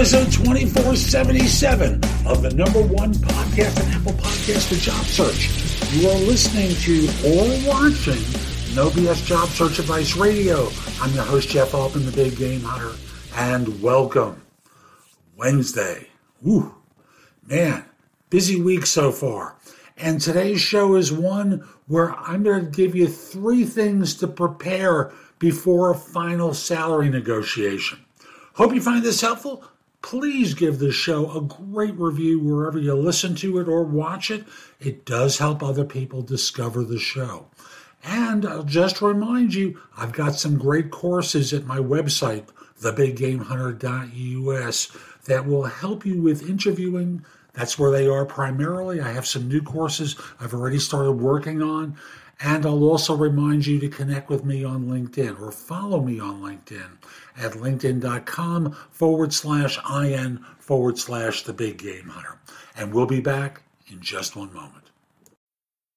Episode 2477 of the number one podcast and Apple Podcast for Job Search. You are listening to or watching No BS Job Search Advice Radio. I'm your host, Jeff Altman, the Big Game Hunter, and welcome. Wednesday. Woo, man, busy week so far. And today's show is one where I'm going to give you three things to prepare before a final salary negotiation. Hope you find this helpful. Please give this show a great review wherever you listen to it or watch it. It does help other people discover the show. And I'll just remind you, I've got some great courses at my website, thebiggamehunter.us, that will help you with interviewing. That's where they are primarily. I have some new courses I've already started working on. And I'll also remind you to connect with me on LinkedIn or follow me on LinkedIn at linkedin.com forward slash IN forward slash the big game hunter. And we'll be back in just one moment.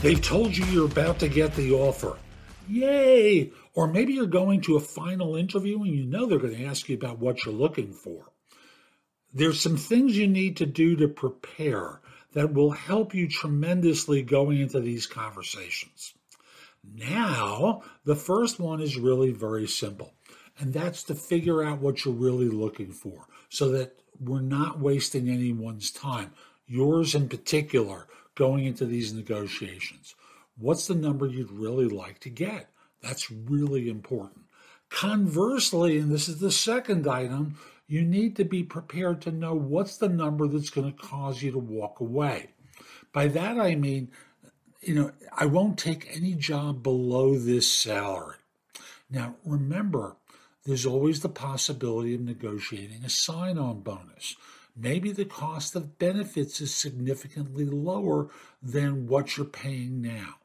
They've told you you're about to get the offer. Yay! Or maybe you're going to a final interview and you know they're going to ask you about what you're looking for. There's some things you need to do to prepare that will help you tremendously going into these conversations. Now, the first one is really very simple, and that's to figure out what you're really looking for so that we're not wasting anyone's time, yours in particular going into these negotiations. What's the number you'd really like to get? That's really important. Conversely, and this is the second item, you need to be prepared to know what's the number that's going to cause you to walk away. By that I mean, you know, I won't take any job below this salary. Now, remember, there's always the possibility of negotiating a sign on bonus maybe the cost of benefits is significantly lower than what you're paying now.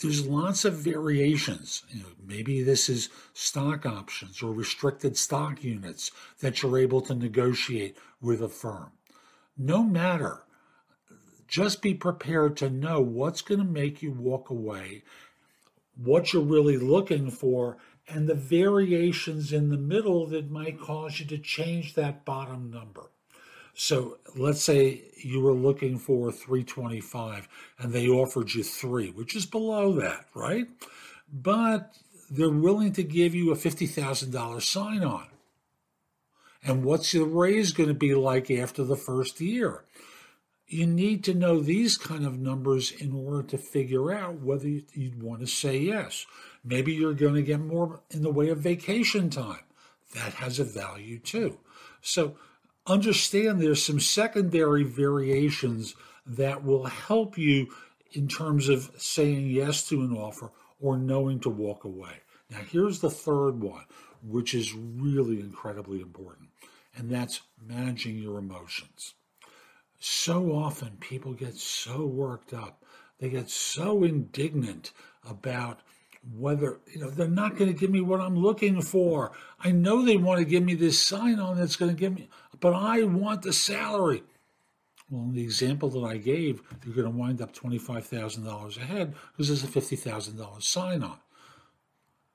There's lots of variations. You know, maybe this is stock options or restricted stock units that you're able to negotiate with a firm. No matter, just be prepared to know what's going to make you walk away, what you're really looking for, and the variations in the middle that might cause you to change that bottom number. So let's say you were looking for 325 and they offered you three, which is below that, right? But they're willing to give you a $50,000 sign on. And what's your raise going to be like after the first year? You need to know these kind of numbers in order to figure out whether you'd want to say yes. Maybe you're going to get more in the way of vacation time. That has a value too. So understand there's some secondary variations that will help you in terms of saying yes to an offer or knowing to walk away. Now, here's the third one, which is really incredibly important, and that's managing your emotions. So often people get so worked up, they get so indignant about whether you know they're not going to give me what I'm looking for. I know they want to give me this sign on that's going to give me, but I want the salary. Well, in the example that I gave, you're going to wind up $25,000 ahead because there's a $50,000 sign on.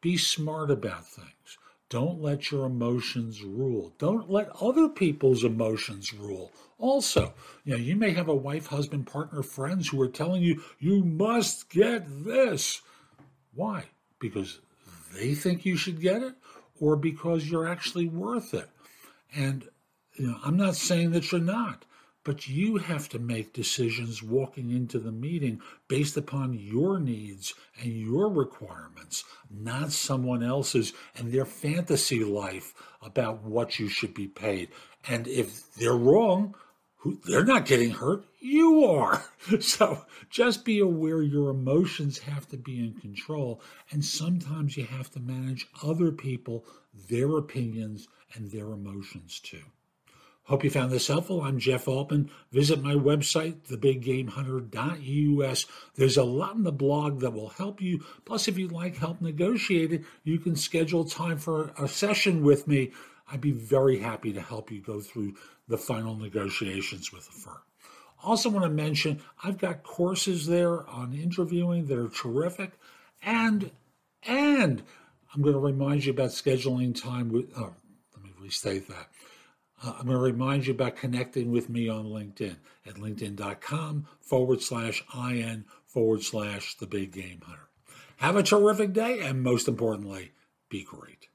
Be smart about things. Don't let your emotions rule. Don't let other people's emotions rule. Also, you know, you may have a wife, husband, partner, friends who are telling you, you must get this. Why? because they think you should get it or because you're actually worth it. And you know, I'm not saying that you're not, but you have to make decisions walking into the meeting based upon your needs and your requirements, not someone else's and their fantasy life about what you should be paid. And if they're wrong, they're not getting hurt, you are. So just be aware your emotions have to be in control. And sometimes you have to manage other people, their opinions, and their emotions too. Hope you found this helpful. I'm Jeff Altman. Visit my website, thebiggamehunter.us. There's a lot in the blog that will help you. Plus, if you'd like help negotiating, you can schedule time for a session with me. I'd be very happy to help you go through the final negotiations with the firm. Also, want to mention I've got courses there on interviewing that are terrific, and and I'm going to remind you about scheduling time with. Oh, let me restate that. Uh, I'm going to remind you about connecting with me on LinkedIn at linkedin.com forward slash in forward slash the big game hunter. Have a terrific day, and most importantly, be great.